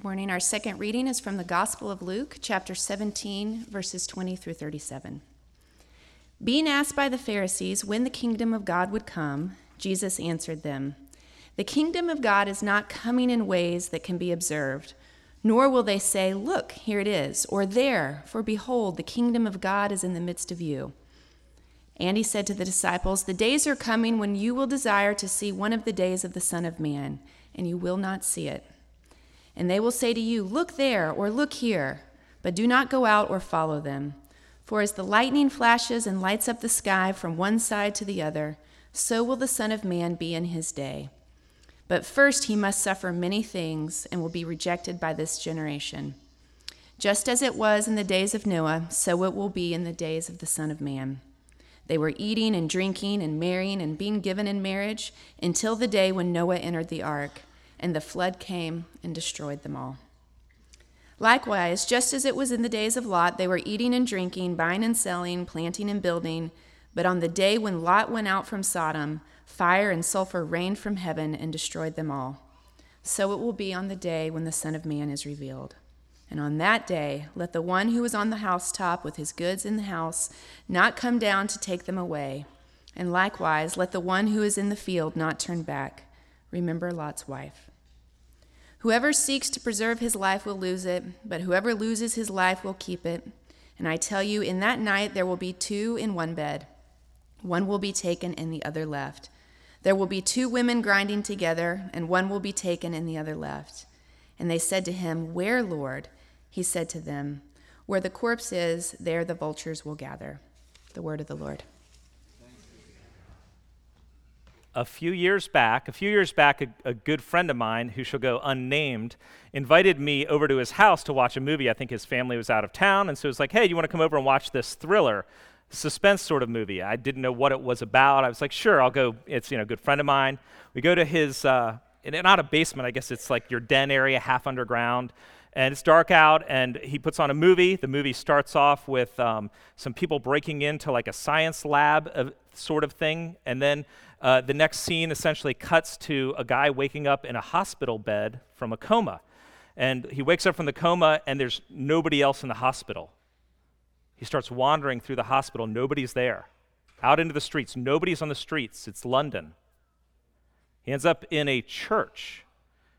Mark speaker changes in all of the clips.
Speaker 1: Good morning. Our second reading is from the Gospel of Luke, chapter 17, verses 20 through 37. Being asked by the Pharisees when the kingdom of God would come, Jesus answered them The kingdom of God is not coming in ways that can be observed, nor will they say, Look, here it is, or there, for behold, the kingdom of God is in the midst of you. And he said to the disciples, The days are coming when you will desire to see one of the days of the Son of Man, and you will not see it. And they will say to you, Look there, or look here, but do not go out or follow them. For as the lightning flashes and lights up the sky from one side to the other, so will the Son of Man be in his day. But first he must suffer many things and will be rejected by this generation. Just as it was in the days of Noah, so it will be in the days of the Son of Man. They were eating and drinking and marrying and being given in marriage until the day when Noah entered the ark and the flood came and destroyed them all. Likewise, just as it was in the days of Lot, they were eating and drinking, buying and selling, planting and building. But on the day when Lot went out from Sodom, fire and sulfur rained from heaven and destroyed them all. So it will be on the day when the Son of Man is revealed. And on that day, let the one who is on the housetop with his goods in the house not come down to take them away. And likewise, let the one who is in the field not turn back. Remember Lot's wife. Whoever seeks to preserve his life will lose it, but whoever loses his life will keep it. And I tell you, in that night there will be two in one bed. One will be taken and the other left. There will be two women grinding together, and one will be taken and the other left. And they said to him, Where, Lord? He said to them, Where the corpse is, there the vultures will gather. The word of the Lord
Speaker 2: a few years back, a few years back, a, a, good friend of mine who shall go unnamed invited me over to his house to watch a movie. I think his family was out of town, and so it was like, hey, you want to come over and watch this thriller, suspense sort of movie? I didn't know what it was about. I was like, sure, I'll go. It's you know, a good friend of mine. We go to his, uh, not a basement, I guess it's like your den area, half underground. And it's dark out, and he puts on a movie. The movie starts off with um, some people breaking into like a science lab sort of thing, and then uh, the next scene essentially cuts to a guy waking up in a hospital bed from a coma. And he wakes up from the coma, and there's nobody else in the hospital. He starts wandering through the hospital, nobody's there. Out into the streets, nobody's on the streets. It's London. He ends up in a church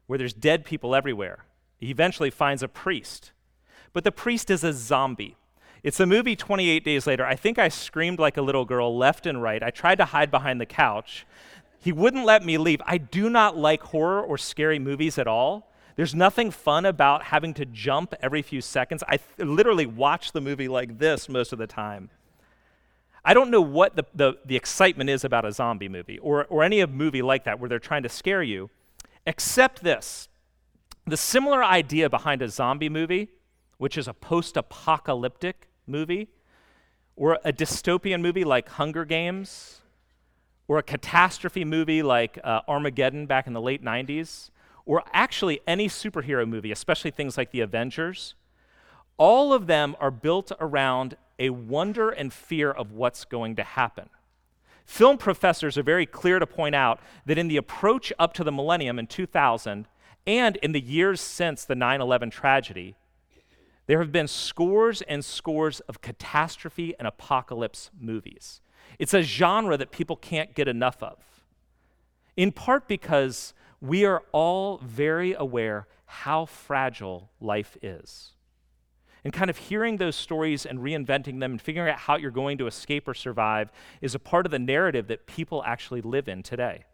Speaker 2: where there's dead people everywhere. He eventually finds a priest. But the priest is a zombie. It's a movie 28 days later. I think I screamed like a little girl left and right. I tried to hide behind the couch. He wouldn't let me leave. I do not like horror or scary movies at all. There's nothing fun about having to jump every few seconds. I th- literally watch the movie like this most of the time. I don't know what the, the, the excitement is about a zombie movie or, or any movie like that where they're trying to scare you, except this. The similar idea behind a zombie movie, which is a post apocalyptic movie, or a dystopian movie like Hunger Games, or a catastrophe movie like uh, Armageddon back in the late 90s, or actually any superhero movie, especially things like the Avengers, all of them are built around a wonder and fear of what's going to happen. Film professors are very clear to point out that in the approach up to the millennium in 2000 and in the years since the 9 11 tragedy, there have been scores and scores of catastrophe and apocalypse movies. It's a genre that people can't get enough of, in part because we are all very aware how fragile life is. And kind of hearing those stories and reinventing them and figuring out how you're going to escape or survive is a part of the narrative that people actually live in today.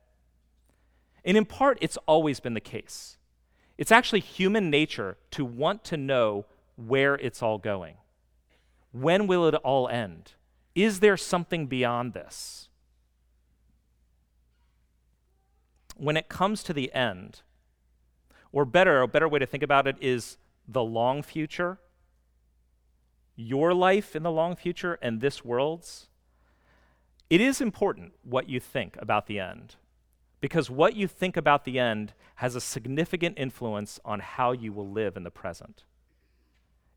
Speaker 2: And in part, it's always been the case. It's actually human nature to want to know where it's all going. When will it all end? Is there something beyond this? When it comes to the end, or better, a better way to think about it is the long future, your life in the long future and this world's, it is important what you think about the end. Because what you think about the end has a significant influence on how you will live in the present.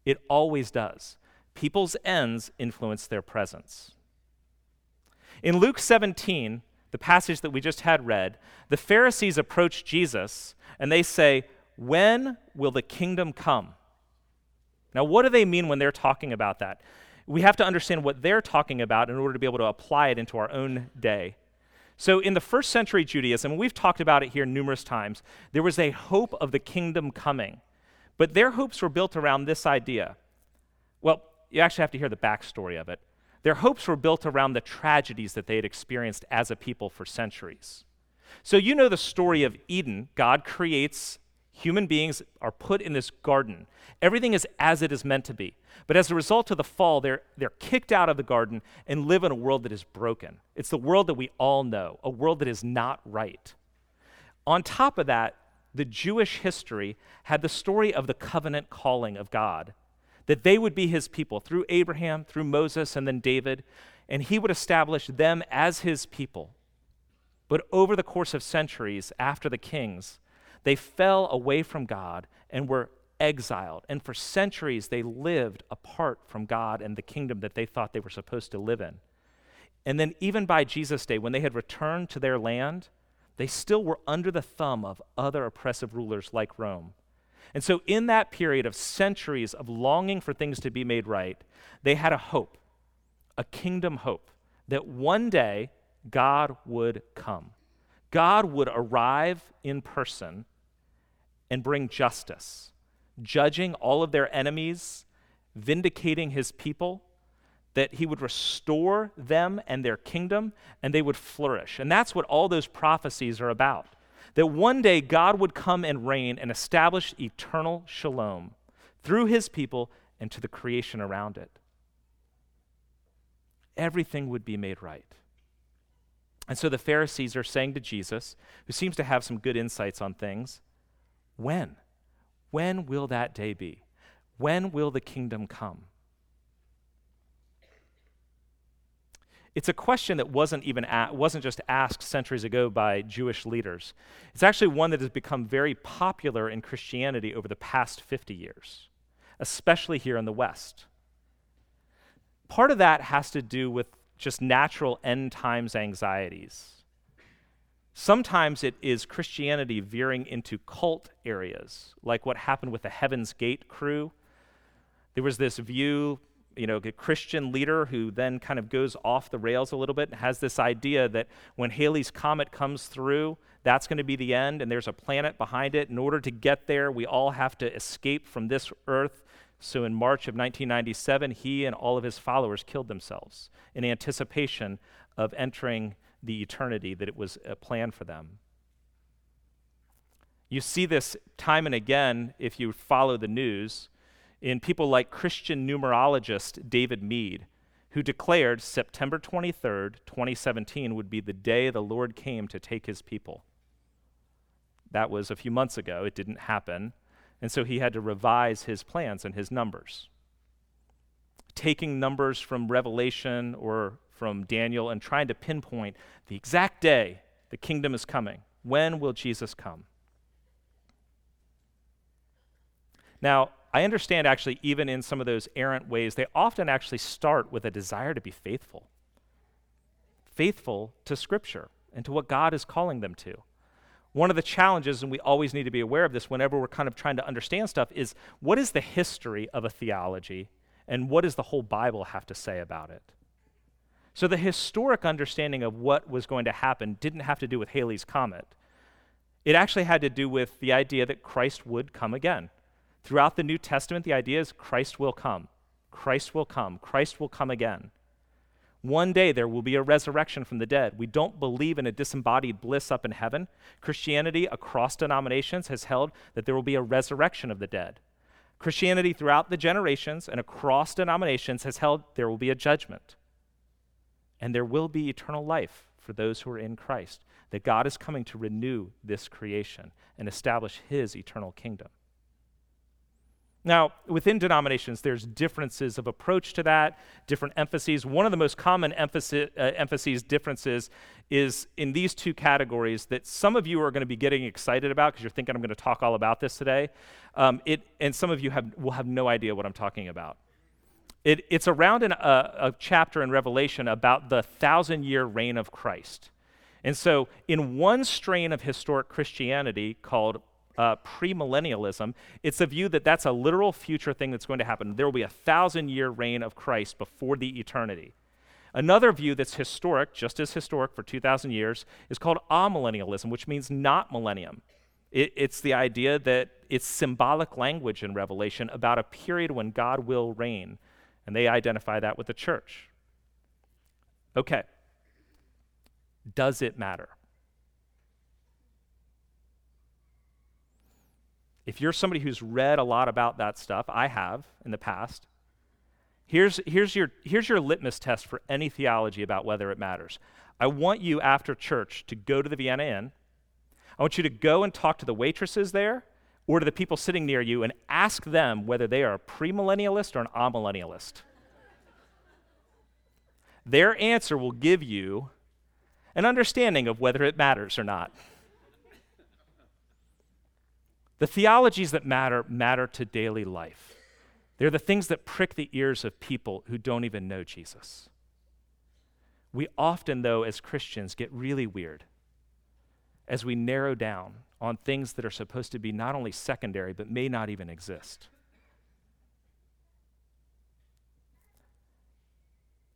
Speaker 2: It always does. People's ends influence their presence. In Luke 17, the passage that we just had read, the Pharisees approach Jesus and they say, When will the kingdom come? Now, what do they mean when they're talking about that? We have to understand what they're talking about in order to be able to apply it into our own day. So, in the first century Judaism, we've talked about it here numerous times, there was a hope of the kingdom coming. But their hopes were built around this idea. Well, you actually have to hear the backstory of it. Their hopes were built around the tragedies that they had experienced as a people for centuries. So, you know the story of Eden. God creates human beings, are put in this garden. Everything is as it is meant to be. But as a result of the fall, they're, they're kicked out of the garden and live in a world that is broken. It's the world that we all know, a world that is not right. On top of that, the Jewish history had the story of the covenant calling of God that they would be his people through Abraham, through Moses, and then David, and he would establish them as his people. But over the course of centuries after the kings, they fell away from God and were exiled. And for centuries, they lived apart from God and the kingdom that they thought they were supposed to live in. And then, even by Jesus' day, when they had returned to their land, they still were under the thumb of other oppressive rulers like Rome. And so, in that period of centuries of longing for things to be made right, they had a hope, a kingdom hope, that one day God would come. God would arrive in person and bring justice, judging all of their enemies, vindicating his people, that he would restore them and their kingdom, and they would flourish. And that's what all those prophecies are about that one day God would come and reign and establish eternal shalom through his people and to the creation around it. Everything would be made right. And so the Pharisees are saying to Jesus, who seems to have some good insights on things, when? When will that day be? When will the kingdom come? It's a question that wasn't even wasn't just asked centuries ago by Jewish leaders. It's actually one that has become very popular in Christianity over the past 50 years, especially here in the West. Part of that has to do with just natural end times anxieties. Sometimes it is Christianity veering into cult areas, like what happened with the Heaven's Gate crew. There was this view you know, a Christian leader who then kind of goes off the rails a little bit and has this idea that when Halley's Comet comes through, that's going to be the end, and there's a planet behind it. In order to get there, we all have to escape from this Earth. So in March of 1997, he and all of his followers killed themselves in anticipation of entering the eternity that it was uh, a plan for them. You see this time and again if you follow the news in people like Christian numerologist David Meade, who declared September 23rd, 2017 would be the day the Lord came to take his people. That was a few months ago. It didn't happen. And so he had to revise his plans and his numbers. Taking numbers from Revelation or from Daniel and trying to pinpoint the exact day the kingdom is coming. When will Jesus come? Now, I understand actually, even in some of those errant ways, they often actually start with a desire to be faithful. Faithful to Scripture and to what God is calling them to. One of the challenges, and we always need to be aware of this whenever we're kind of trying to understand stuff, is what is the history of a theology and what does the whole Bible have to say about it? So, the historic understanding of what was going to happen didn't have to do with Halley's Comet. It actually had to do with the idea that Christ would come again. Throughout the New Testament, the idea is Christ will come. Christ will come. Christ will come again. One day there will be a resurrection from the dead. We don't believe in a disembodied bliss up in heaven. Christianity across denominations has held that there will be a resurrection of the dead. Christianity throughout the generations and across denominations has held there will be a judgment. And there will be eternal life for those who are in Christ. That God is coming to renew this creation and establish his eternal kingdom. Now, within denominations, there's differences of approach to that, different emphases. One of the most common emphasis, uh, emphases differences is in these two categories that some of you are going to be getting excited about because you're thinking I'm going to talk all about this today. Um, it, and some of you have, will have no idea what I'm talking about. It, it's around a, a chapter in Revelation about the thousand year reign of Christ. And so, in one strain of historic Christianity called uh, premillennialism. It's a view that that's a literal future thing that's going to happen. There will be a thousand year reign of Christ before the eternity. Another view that's historic, just as historic for 2,000 years, is called amillennialism, which means not millennium. It, it's the idea that it's symbolic language in Revelation about a period when God will reign, and they identify that with the church. Okay. Does it matter? If you're somebody who's read a lot about that stuff, I have in the past, here's, here's, your, here's your litmus test for any theology about whether it matters. I want you after church to go to the Vienna Inn. I want you to go and talk to the waitresses there or to the people sitting near you and ask them whether they are a premillennialist or an amillennialist. Their answer will give you an understanding of whether it matters or not. The theologies that matter matter to daily life. They're the things that prick the ears of people who don't even know Jesus. We often, though, as Christians, get really weird as we narrow down on things that are supposed to be not only secondary, but may not even exist.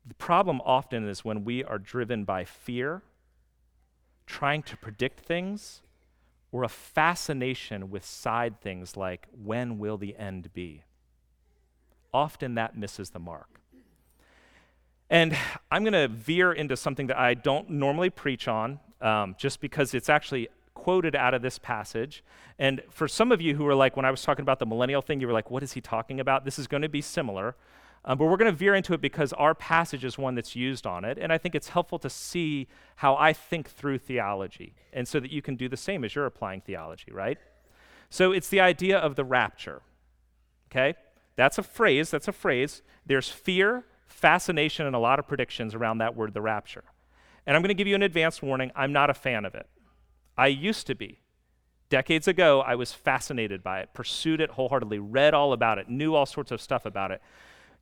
Speaker 2: The problem often is when we are driven by fear, trying to predict things, or a fascination with side things like when will the end be? Often that misses the mark. And I'm going to veer into something that I don't normally preach on, um, just because it's actually quoted out of this passage. And for some of you who were like, when I was talking about the millennial thing, you were like, what is he talking about? This is going to be similar. Um, but we're going to veer into it because our passage is one that's used on it. And I think it's helpful to see how I think through theology, and so that you can do the same as you're applying theology, right? So it's the idea of the rapture. Okay? That's a phrase. That's a phrase. There's fear, fascination, and a lot of predictions around that word, the rapture. And I'm going to give you an advanced warning I'm not a fan of it. I used to be. Decades ago, I was fascinated by it, pursued it wholeheartedly, read all about it, knew all sorts of stuff about it.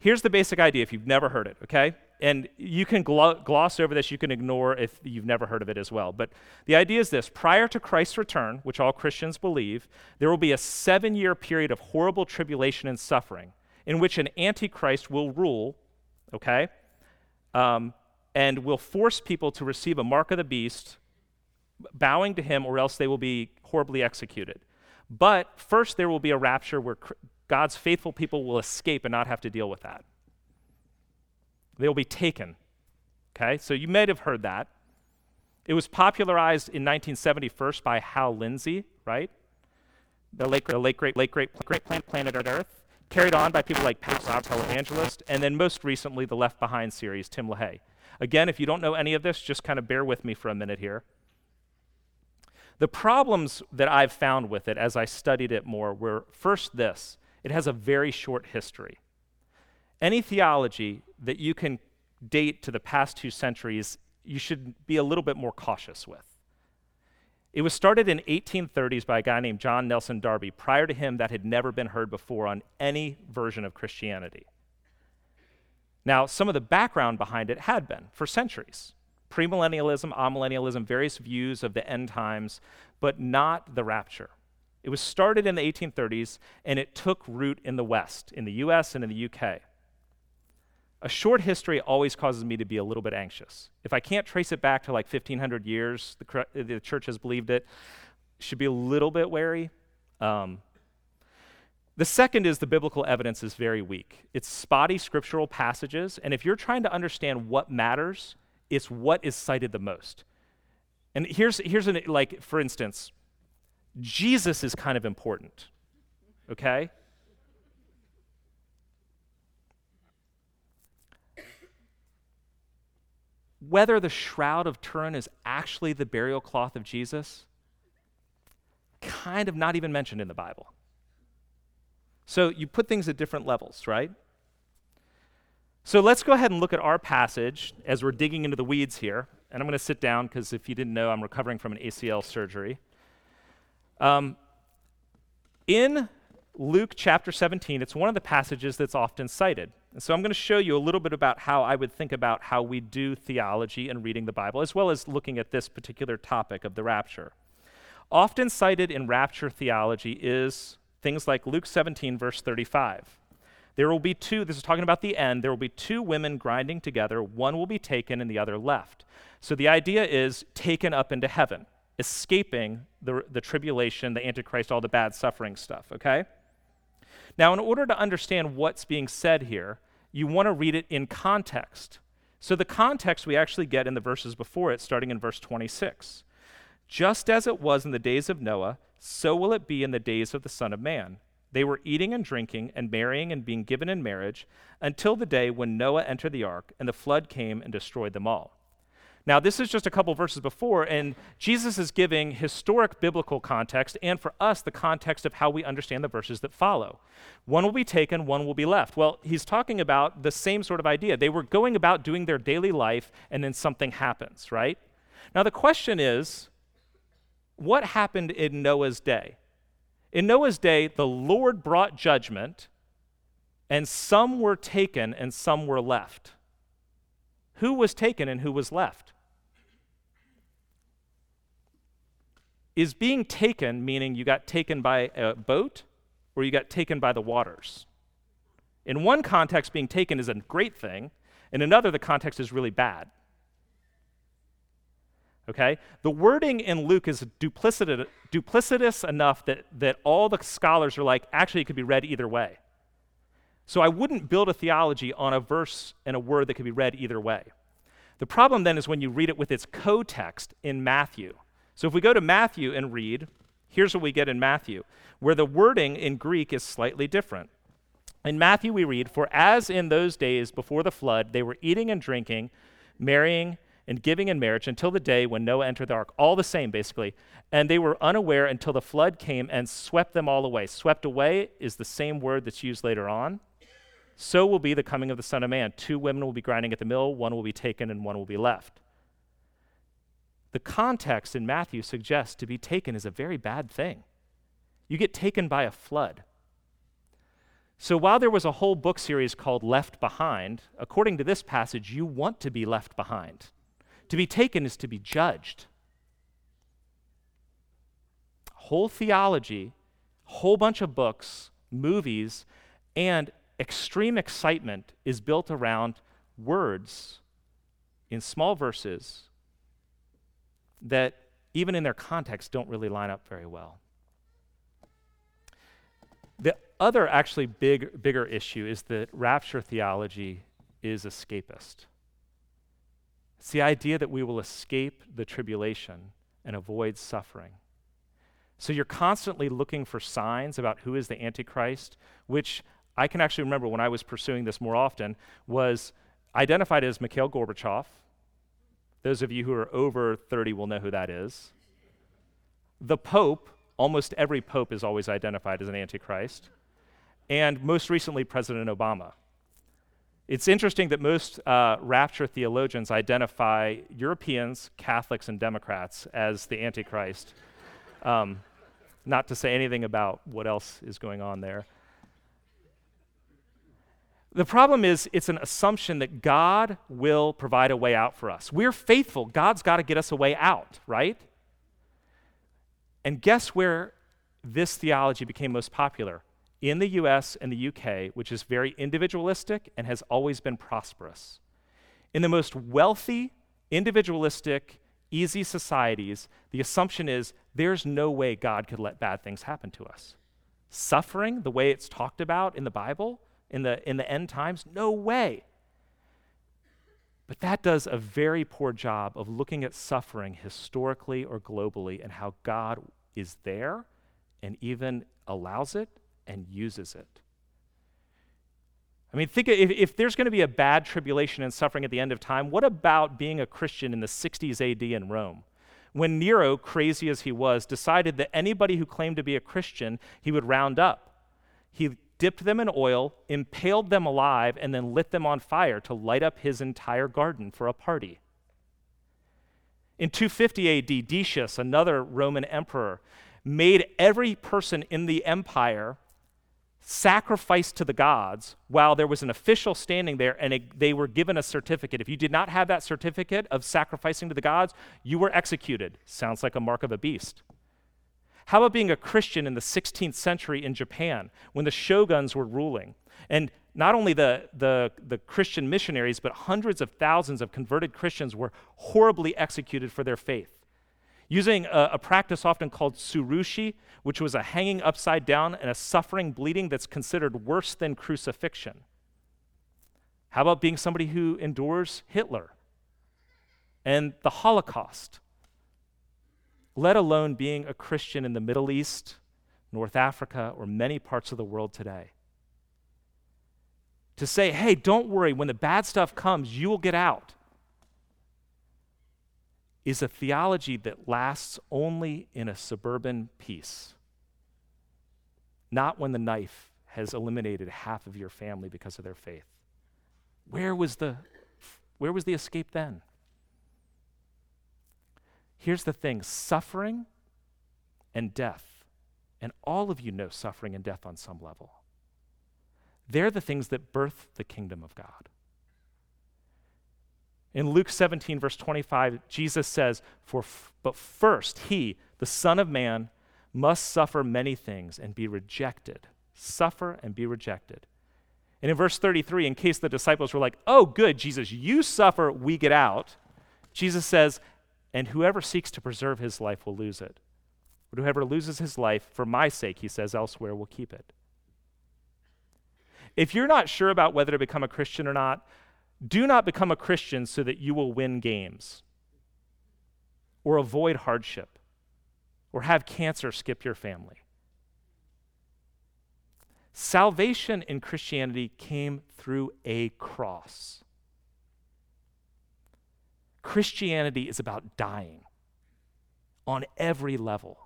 Speaker 2: Here's the basic idea if you've never heard it, okay? And you can gloss over this, you can ignore if you've never heard of it as well. But the idea is this prior to Christ's return, which all Christians believe, there will be a seven year period of horrible tribulation and suffering in which an antichrist will rule, okay? Um, and will force people to receive a mark of the beast, bowing to him, or else they will be horribly executed. But first, there will be a rapture where God's faithful people will escape and not have to deal with that. They will be taken. Okay? So you may have heard that. It was popularized in 1971 by Hal Lindsey, right? The late, the late great, late great, great planet, planet Earth. Carried on by people like Pat Sob, televangelist, and then most recently the Left Behind series, Tim LaHaye. Again, if you don't know any of this, just kind of bear with me for a minute here. The problems that I've found with it as I studied it more were first this it has a very short history. Any theology that you can date to the past two centuries, you should be a little bit more cautious with. It was started in 1830s by a guy named John Nelson Darby. Prior to him, that had never been heard before on any version of Christianity. Now, some of the background behind it had been for centuries premillennialism, amillennialism, various views of the end times, but not the rapture. It was started in the 1830s and it took root in the West, in the US and in the UK. A short history always causes me to be a little bit anxious. If I can't trace it back to like 1500 years, the, the church has believed it, should be a little bit wary. Um, the second is the biblical evidence is very weak. It's spotty scriptural passages, and if you're trying to understand what matters, it's what is cited the most. And here's, here's an, like, for instance, Jesus is kind of important, okay? Whether the Shroud of Turin is actually the burial cloth of Jesus, kind of not even mentioned in the Bible. So you put things at different levels, right? So let's go ahead and look at our passage as we're digging into the weeds here. And I'm going to sit down because if you didn't know, I'm recovering from an ACL surgery. Um, in Luke chapter 17, it's one of the passages that's often cited. And so I'm going to show you a little bit about how I would think about how we do theology and reading the Bible, as well as looking at this particular topic of the rapture. often cited in rapture theology is things like Luke 17, verse 35. There will be two, this is talking about the end, there will be two women grinding together. One will be taken and the other left. So the idea is taken up into heaven, escaping the, the tribulation, the Antichrist, all the bad suffering stuff, okay? Now, in order to understand what's being said here, you want to read it in context. So the context we actually get in the verses before it, starting in verse 26. Just as it was in the days of Noah, so will it be in the days of the Son of Man. They were eating and drinking and marrying and being given in marriage until the day when Noah entered the ark and the flood came and destroyed them all. Now, this is just a couple verses before, and Jesus is giving historic biblical context and for us the context of how we understand the verses that follow. One will be taken, one will be left. Well, he's talking about the same sort of idea. They were going about doing their daily life, and then something happens, right? Now, the question is what happened in Noah's day? In Noah's day, the Lord brought judgment, and some were taken and some were left. Who was taken and who was left? Is being taken meaning you got taken by a boat or you got taken by the waters? In one context, being taken is a great thing. In another, the context is really bad. Okay? The wording in Luke is duplicitous, enough that, that all the scholars are like, actually, it could be read either way. So I wouldn't build a theology on a verse and a word that could be read either way. The problem then is when you read it with its co-text in Matthew. So if we go to Matthew and read, here's what we get in Matthew, where the wording in Greek is slightly different. In Matthew, we read, For as in those days before the flood, they were eating and drinking, marrying and giving in marriage until the day when Noah entered the ark. All the same, basically. And they were unaware until the flood came and swept them all away. Swept away is the same word that's used later on. So will be the coming of the Son of Man. Two women will be grinding at the mill, one will be taken and one will be left. The context in Matthew suggests to be taken is a very bad thing. You get taken by a flood. So while there was a whole book series called Left Behind, according to this passage, you want to be left behind. To be taken is to be judged. Whole theology, whole bunch of books, movies, and extreme excitement is built around words in small verses that, even in their context, don't really line up very well. The other actually big, bigger issue is that rapture theology is escapist. It's the idea that we will escape the tribulation and avoid suffering. So you're constantly looking for signs about who is the Antichrist, which I can actually remember when I was pursuing this more often, was identified as Mikhail Gorbachev. Those of you who are over 30 will know who that is. The Pope, almost every Pope is always identified as an Antichrist. And most recently, President Obama. It's interesting that most uh, rapture theologians identify Europeans, Catholics, and Democrats as the Antichrist. Um, not to say anything about what else is going on there. The problem is, it's an assumption that God will provide a way out for us. We're faithful. God's got to get us a way out, right? And guess where this theology became most popular? in the US and the UK, which is very individualistic and has always been prosperous. In the most wealthy, individualistic, easy societies, the assumption is there's no way God could let bad things happen to us. Suffering, the way it's talked about in the Bible, in the, in the end times, no way. But that does a very poor job of looking at suffering historically or globally and how God is there and even allows it and uses it. I mean, think if, if there's going to be a bad tribulation and suffering at the end of time, what about being a Christian in the 60s AD in Rome? When Nero, crazy as he was, decided that anybody who claimed to be a Christian, he would round up. He dipped them in oil, impaled them alive, and then lit them on fire to light up his entire garden for a party. In 250 AD, Decius, another Roman emperor, made every person in the empire sacrifice to the gods while there was an official standing there and it, they were given a certificate. If you did not have that certificate of sacrificing to the gods, you were executed. Sounds like a mark of a beast. How about being a Christian in the 16th century in Japan when the shoguns were ruling? And not only the, the, the Christian missionaries, but hundreds of thousands of converted Christians were horribly executed for their faith. Using a, a practice often called tsurushi, which was a hanging upside down and a suffering bleeding that's considered worse than crucifixion. How about being somebody who endures Hitler and the Holocaust? Let alone being a Christian in the Middle East, North Africa, or many parts of the world today to say, hey, don't worry, when the bad stuff comes, you will get out, is a theology that lasts only in a suburban peace, not when the knife has eliminated half of your family because of their faith. Where was the, where was the escape then? Here's the thing suffering and death, and all of you know suffering and death on some level they're the things that birth the kingdom of God. In Luke 17, verse 25, Jesus says, For f- But first, he, the Son of Man, must suffer many things and be rejected. Suffer and be rejected. And in verse 33, in case the disciples were like, Oh, good, Jesus, you suffer, we get out, Jesus says, And whoever seeks to preserve his life will lose it. But whoever loses his life for my sake, he says elsewhere, will keep it. If you're not sure about whether to become a Christian or not, do not become a Christian so that you will win games or avoid hardship or have cancer skip your family. Salvation in Christianity came through a cross. Christianity is about dying on every level.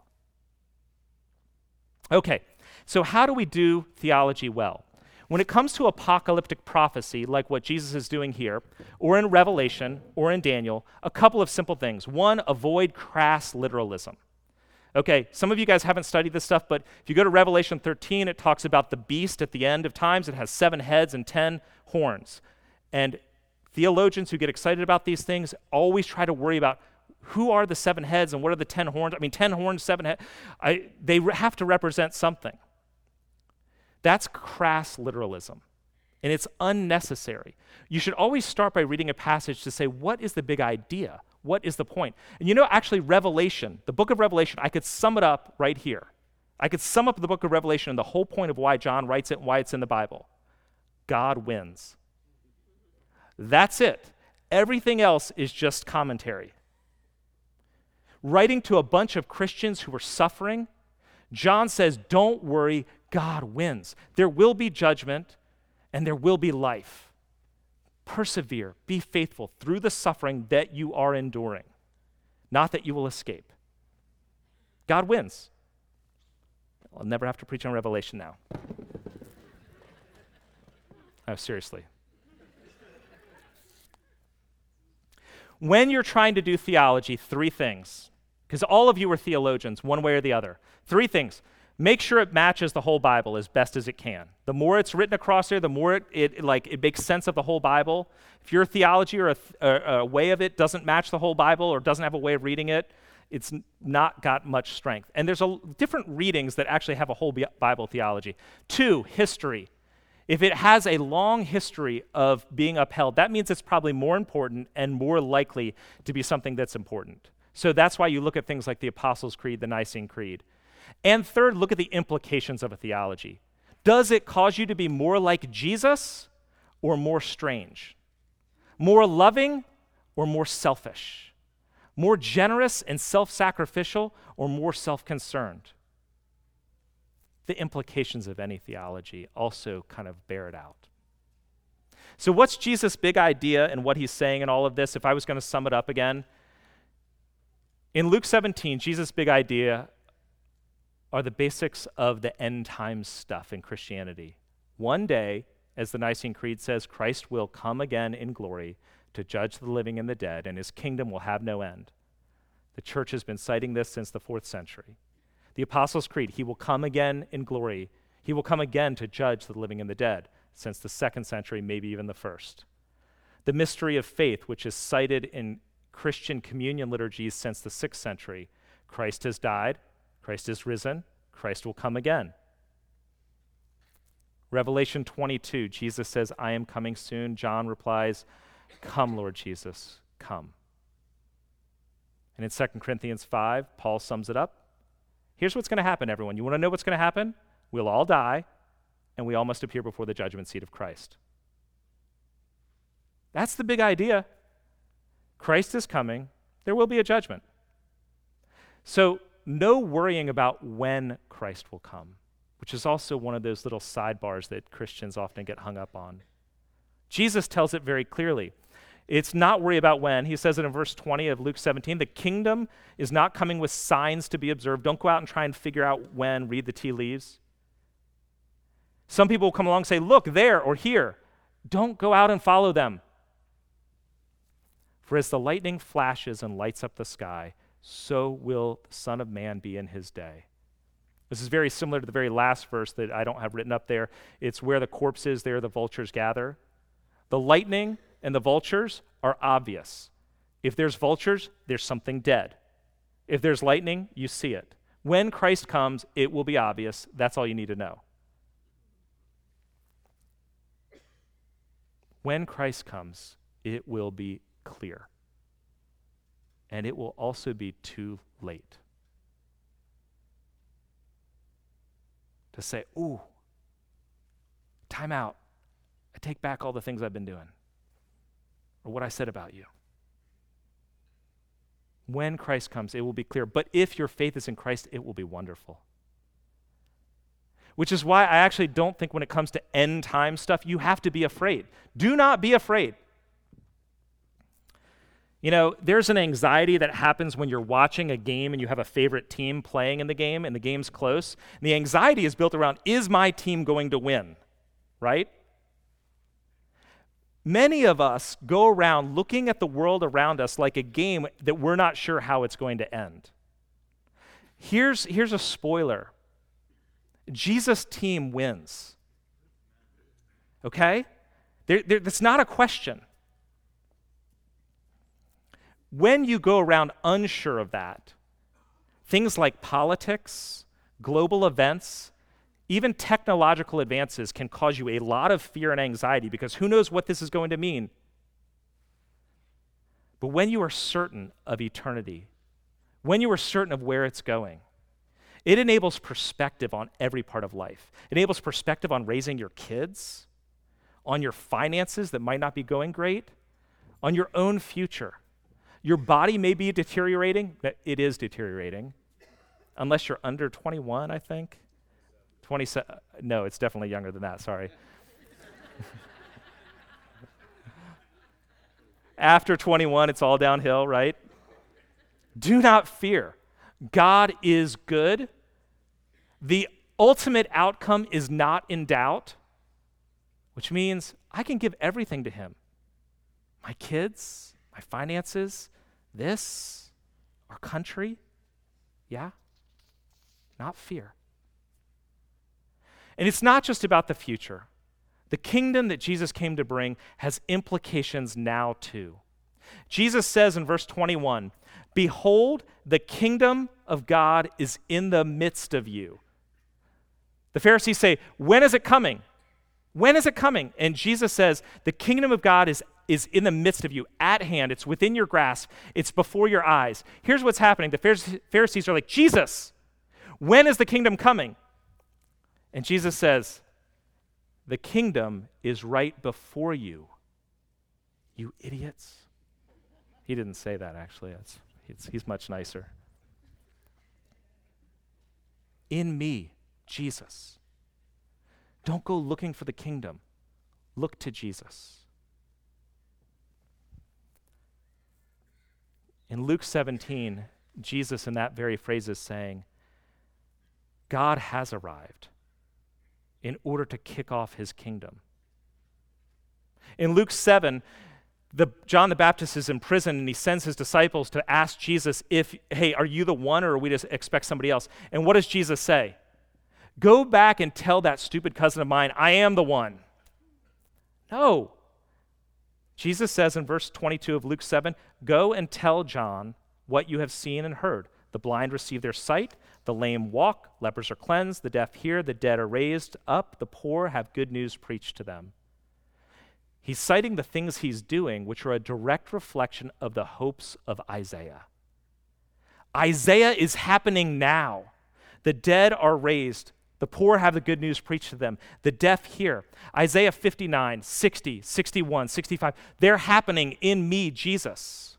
Speaker 2: Okay, so how do we do theology well? When it comes to apocalyptic prophecy, like what Jesus is doing here, or in Revelation, or in Daniel, a couple of simple things. One, avoid crass literalism. Okay, some of you guys haven't studied this stuff, but if you go to Revelation 13, it talks about the beast at the end of times. It has seven heads and ten horns. And theologians who get excited about these things always try to worry about who are the seven heads and what are the ten horns. I mean, ten horns, seven heads. they have to represent something. That's crass literalism, and it's unnecessary. You should always start by reading a passage to say, what is the big idea? What is the point? And you know, actually, Revelation, the book of Revelation, I could sum it up right here. I could sum up the book of Revelation and the whole point of why John writes it and why it's in the Bible. God wins. That's it. Everything else is just commentary. Writing to a bunch of Christians who were suffering, John says, Don't worry, God wins. There will be judgment and there will be life. Persevere, be faithful through the suffering that you are enduring, not that you will escape. God wins. I'll never have to preach on Revelation now. Oh, seriously. When you're trying to do theology, three things, because all of you are theologians, one way or the other. Three things. Make sure it matches the whole bible as best as it can. The more it's written across there the more it, it like it makes sense of the whole bible. If your theology or a, a, a, way of it doesn't match the whole bible or doesn't have a way of reading it it's not got much strength. And there's a, different readings that actually have a whole bible theology. Two history if it has a long history of being upheld that means it's probably more important and more likely to be something that's important so that's why you look at things like the apostles creed the nicene creed and third, look at the implications of a theology. Does it cause you to be more like Jesus or more strange? More loving or more selfish? More generous and self sacrificial or more self concerned? The implications of any theology also kind of bear it out. So, what's Jesus' big idea and what he's saying in all of this? If I was going to sum it up again, in Luke 17, Jesus' big idea are the basics of the end times stuff in Christianity. One day, as the Nicene Creed says, Christ will come again in glory to judge the living and the dead, and his kingdom will have no end. The church has been citing this since the fourth century. The Apostles' Creed, he will come again in glory. He will come again to judge the living and the dead, since the second century, maybe even the first. The mystery of faith, which is cited in Christian communion liturgies since the sixth century Christ has died, Christ is risen, Christ will come again. Revelation 22, Jesus says, I am coming soon. John replies, Come, Lord Jesus, come. And in 2 Corinthians 5, Paul sums it up. Here's what's going to happen, everyone. You want to know what's going to happen? We'll all die, and we all must appear before the judgment seat of Christ. That's the big idea. Christ is coming, there will be a judgment. So, no worrying about when Christ will come, which is also one of those little sidebars that Christians often get hung up on. Jesus tells it very clearly. It's not worry about when. He says it in verse 20 of Luke 17. The kingdom is not coming with signs to be observed. Don't go out and try and figure out when, read the tea leaves. Some people will come along and say, Look, there or here. Don't go out and follow them. For as the lightning flashes and lights up the sky, so will the Son of Man be in his day. This is very similar to the very last verse that I don't have written up there. It's where the corpse is, there the vultures gather. The lightning and the vultures are obvious. If there's vultures, there's something dead. If there's lightning, you see it. When Christ comes, it will be obvious. That's all you need to know. When Christ comes, it will be clear. And it will also be too late to say, ooh, time out. I take back all the things I've been doing or what I said about you. When Christ comes, it will be clear. But if your faith is in Christ, it will be wonderful. Which is why I actually don't think when it comes to end time stuff, you have to be afraid. Do not be afraid. You know, there's an anxiety that happens when you're watching a game and you have a favorite team playing in the game and the game's close. And the anxiety is built around is my team going to win? Right? Many of us go around looking at the world around us like a game that we're not sure how it's going to end. Here's, here's a spoiler Jesus' team wins. Okay? There, there, that's not a question. When you go around unsure of that, things like politics, global events, even technological advances can cause you a lot of fear and anxiety because who knows what this is going to mean. But when you are certain of eternity, when you are certain of where it's going, it enables perspective on every part of life. It enables perspective on raising your kids, on your finances that might not be going great, on your own future. Your body may be deteriorating, but it is deteriorating, unless you're under 21, I think. 27. No, it's definitely younger than that, sorry. After 21, it's all downhill, right? Do not fear. God is good. The ultimate outcome is not in doubt, which means I can give everything to Him my kids, my finances, this, our country. Yeah? Not fear. And it's not just about the future. The kingdom that Jesus came to bring has implications now too. Jesus says in verse 21 Behold, the kingdom of God is in the midst of you. The Pharisees say, When is it coming? When is it coming? And Jesus says, The kingdom of God is, is in the midst of you, at hand. It's within your grasp, it's before your eyes. Here's what's happening the Pharisees are like, Jesus, when is the kingdom coming? And Jesus says, The kingdom is right before you, you idiots. He didn't say that, actually. It's, he's much nicer. In me, Jesus. Don't go looking for the kingdom, look to Jesus. In Luke 17, Jesus, in that very phrase, is saying, God has arrived in order to kick off his kingdom. In Luke 7, the, John the Baptist is in prison and he sends his disciples to ask Jesus if, hey, are you the one or are we to expect somebody else? And what does Jesus say? Go back and tell that stupid cousin of mine, I am the one. No. Jesus says in verse 22 of Luke 7 Go and tell John what you have seen and heard. The blind receive their sight, the lame walk, lepers are cleansed, the deaf hear, the dead are raised up, the poor have good news preached to them. He's citing the things he's doing, which are a direct reflection of the hopes of Isaiah. Isaiah is happening now. The dead are raised. The poor have the good news preached to them. The deaf hear. Isaiah 59, 60, 61, 65. They're happening in me, Jesus.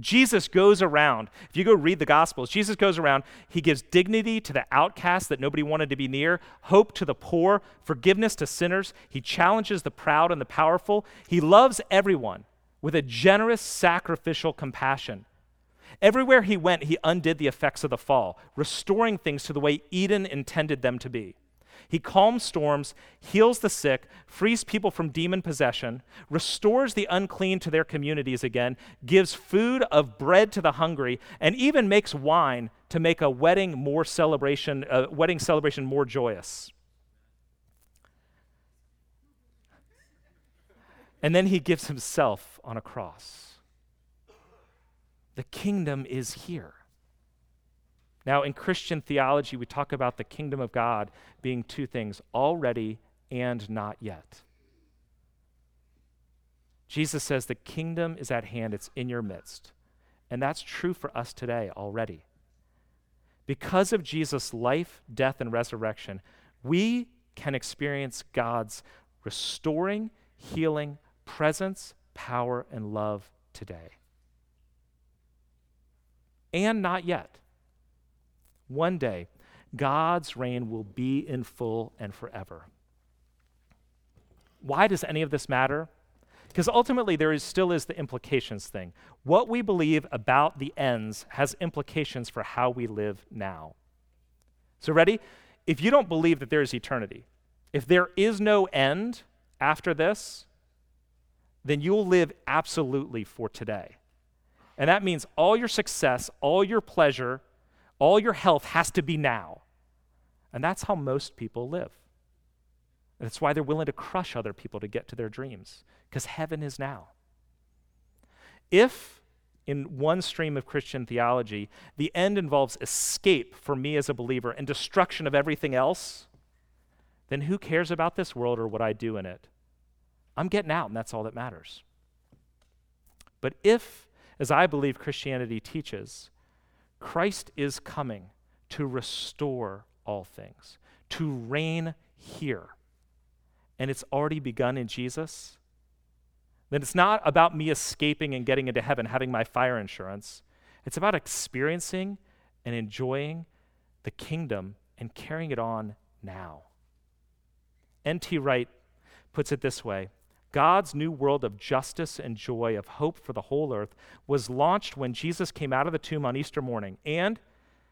Speaker 2: Jesus goes around. If you go read the Gospels, Jesus goes around. He gives dignity to the outcast that nobody wanted to be near, hope to the poor, forgiveness to sinners. He challenges the proud and the powerful. He loves everyone with a generous, sacrificial compassion. Everywhere he went, he undid the effects of the fall, restoring things to the way Eden intended them to be. He calms storms, heals the sick, frees people from demon possession, restores the unclean to their communities again, gives food of bread to the hungry, and even makes wine to make a wedding more celebration, a wedding celebration more joyous. And then he gives himself on a cross. The kingdom is here. Now, in Christian theology, we talk about the kingdom of God being two things already and not yet. Jesus says the kingdom is at hand, it's in your midst. And that's true for us today already. Because of Jesus' life, death, and resurrection, we can experience God's restoring, healing, presence, power, and love today. And not yet. One day, God's reign will be in full and forever. Why does any of this matter? Because ultimately, there is, still is the implications thing. What we believe about the ends has implications for how we live now. So, ready? If you don't believe that there is eternity, if there is no end after this, then you'll live absolutely for today. And that means all your success, all your pleasure, all your health has to be now. And that's how most people live. That's why they're willing to crush other people to get to their dreams, because heaven is now. If, in one stream of Christian theology, the end involves escape for me as a believer and destruction of everything else, then who cares about this world or what I do in it? I'm getting out, and that's all that matters. But if, as I believe Christianity teaches, Christ is coming to restore all things, to reign here. And it's already begun in Jesus. Then it's not about me escaping and getting into heaven, having my fire insurance. It's about experiencing and enjoying the kingdom and carrying it on now. N.T. Wright puts it this way God's new world of justice and joy, of hope for the whole earth, was launched when Jesus came out of the tomb on Easter morning, and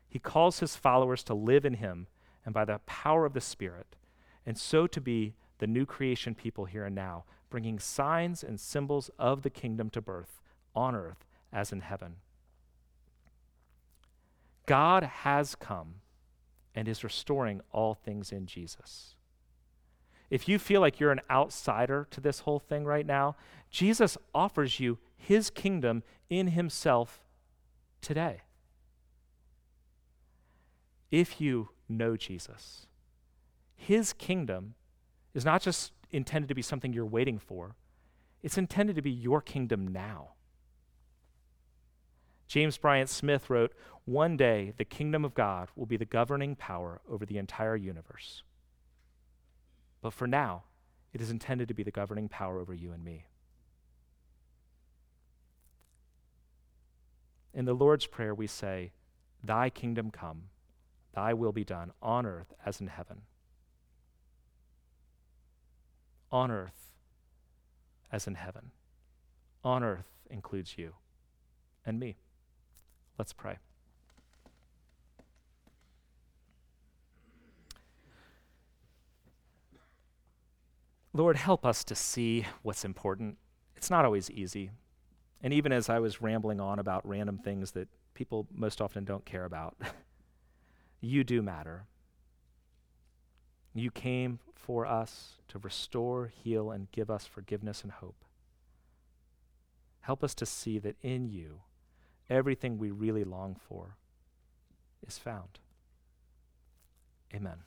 Speaker 2: he calls his followers to live in him and by the power of the Spirit, and so to be the new creation people here and now, bringing signs and symbols of the kingdom to birth on earth as in heaven. God has come and is restoring all things in Jesus. If you feel like you're an outsider to this whole thing right now, Jesus offers you his kingdom in himself today. If you know Jesus, his kingdom is not just intended to be something you're waiting for, it's intended to be your kingdom now. James Bryan Smith wrote, One day the kingdom of God will be the governing power over the entire universe. But for now, it is intended to be the governing power over you and me. In the Lord's Prayer, we say, Thy kingdom come, thy will be done on earth as in heaven. On earth as in heaven. On earth includes you and me. Let's pray. Lord, help us to see what's important. It's not always easy. And even as I was rambling on about random things that people most often don't care about, you do matter. You came for us to restore, heal, and give us forgiveness and hope. Help us to see that in you everything we really long for is found. Amen.